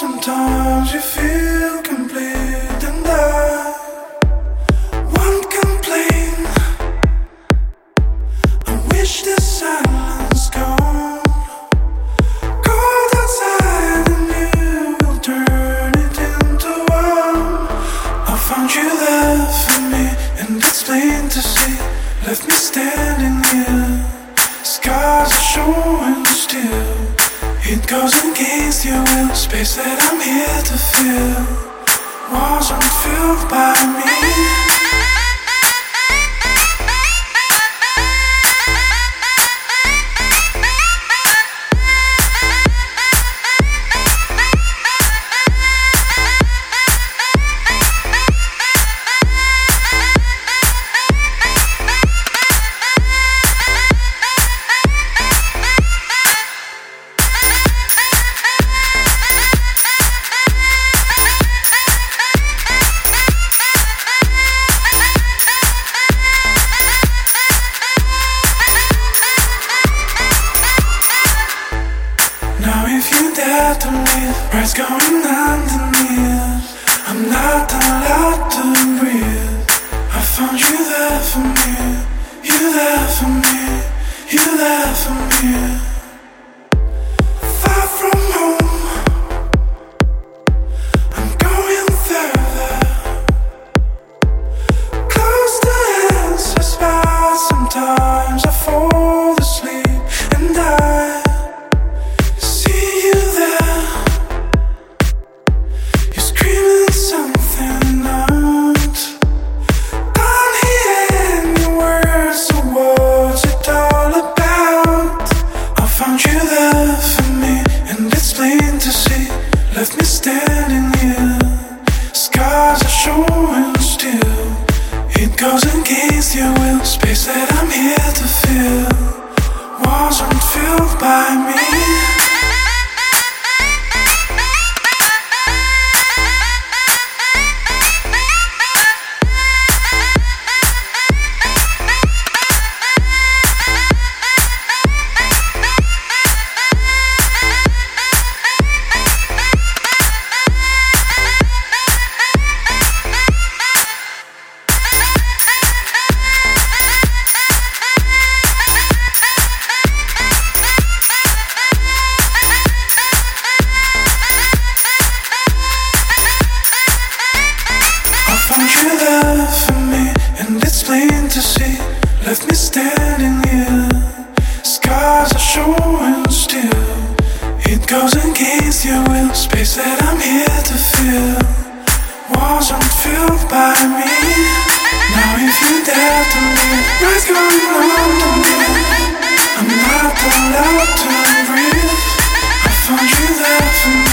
sometimes you feel goes against your will. Space that I'm here to fill wasn't filled by me. Price going underneath. Goes against your will. Space that I'm here to fill wasn't filled by me. Found you there for me, and it's plain to see. Left me standing here. Scars are showing still. It goes against your will. Space that I'm here to fill wasn't filled by me. Now if you dare to leave, what's going on to me? I'm not allowed to breathe. I found. You there for me.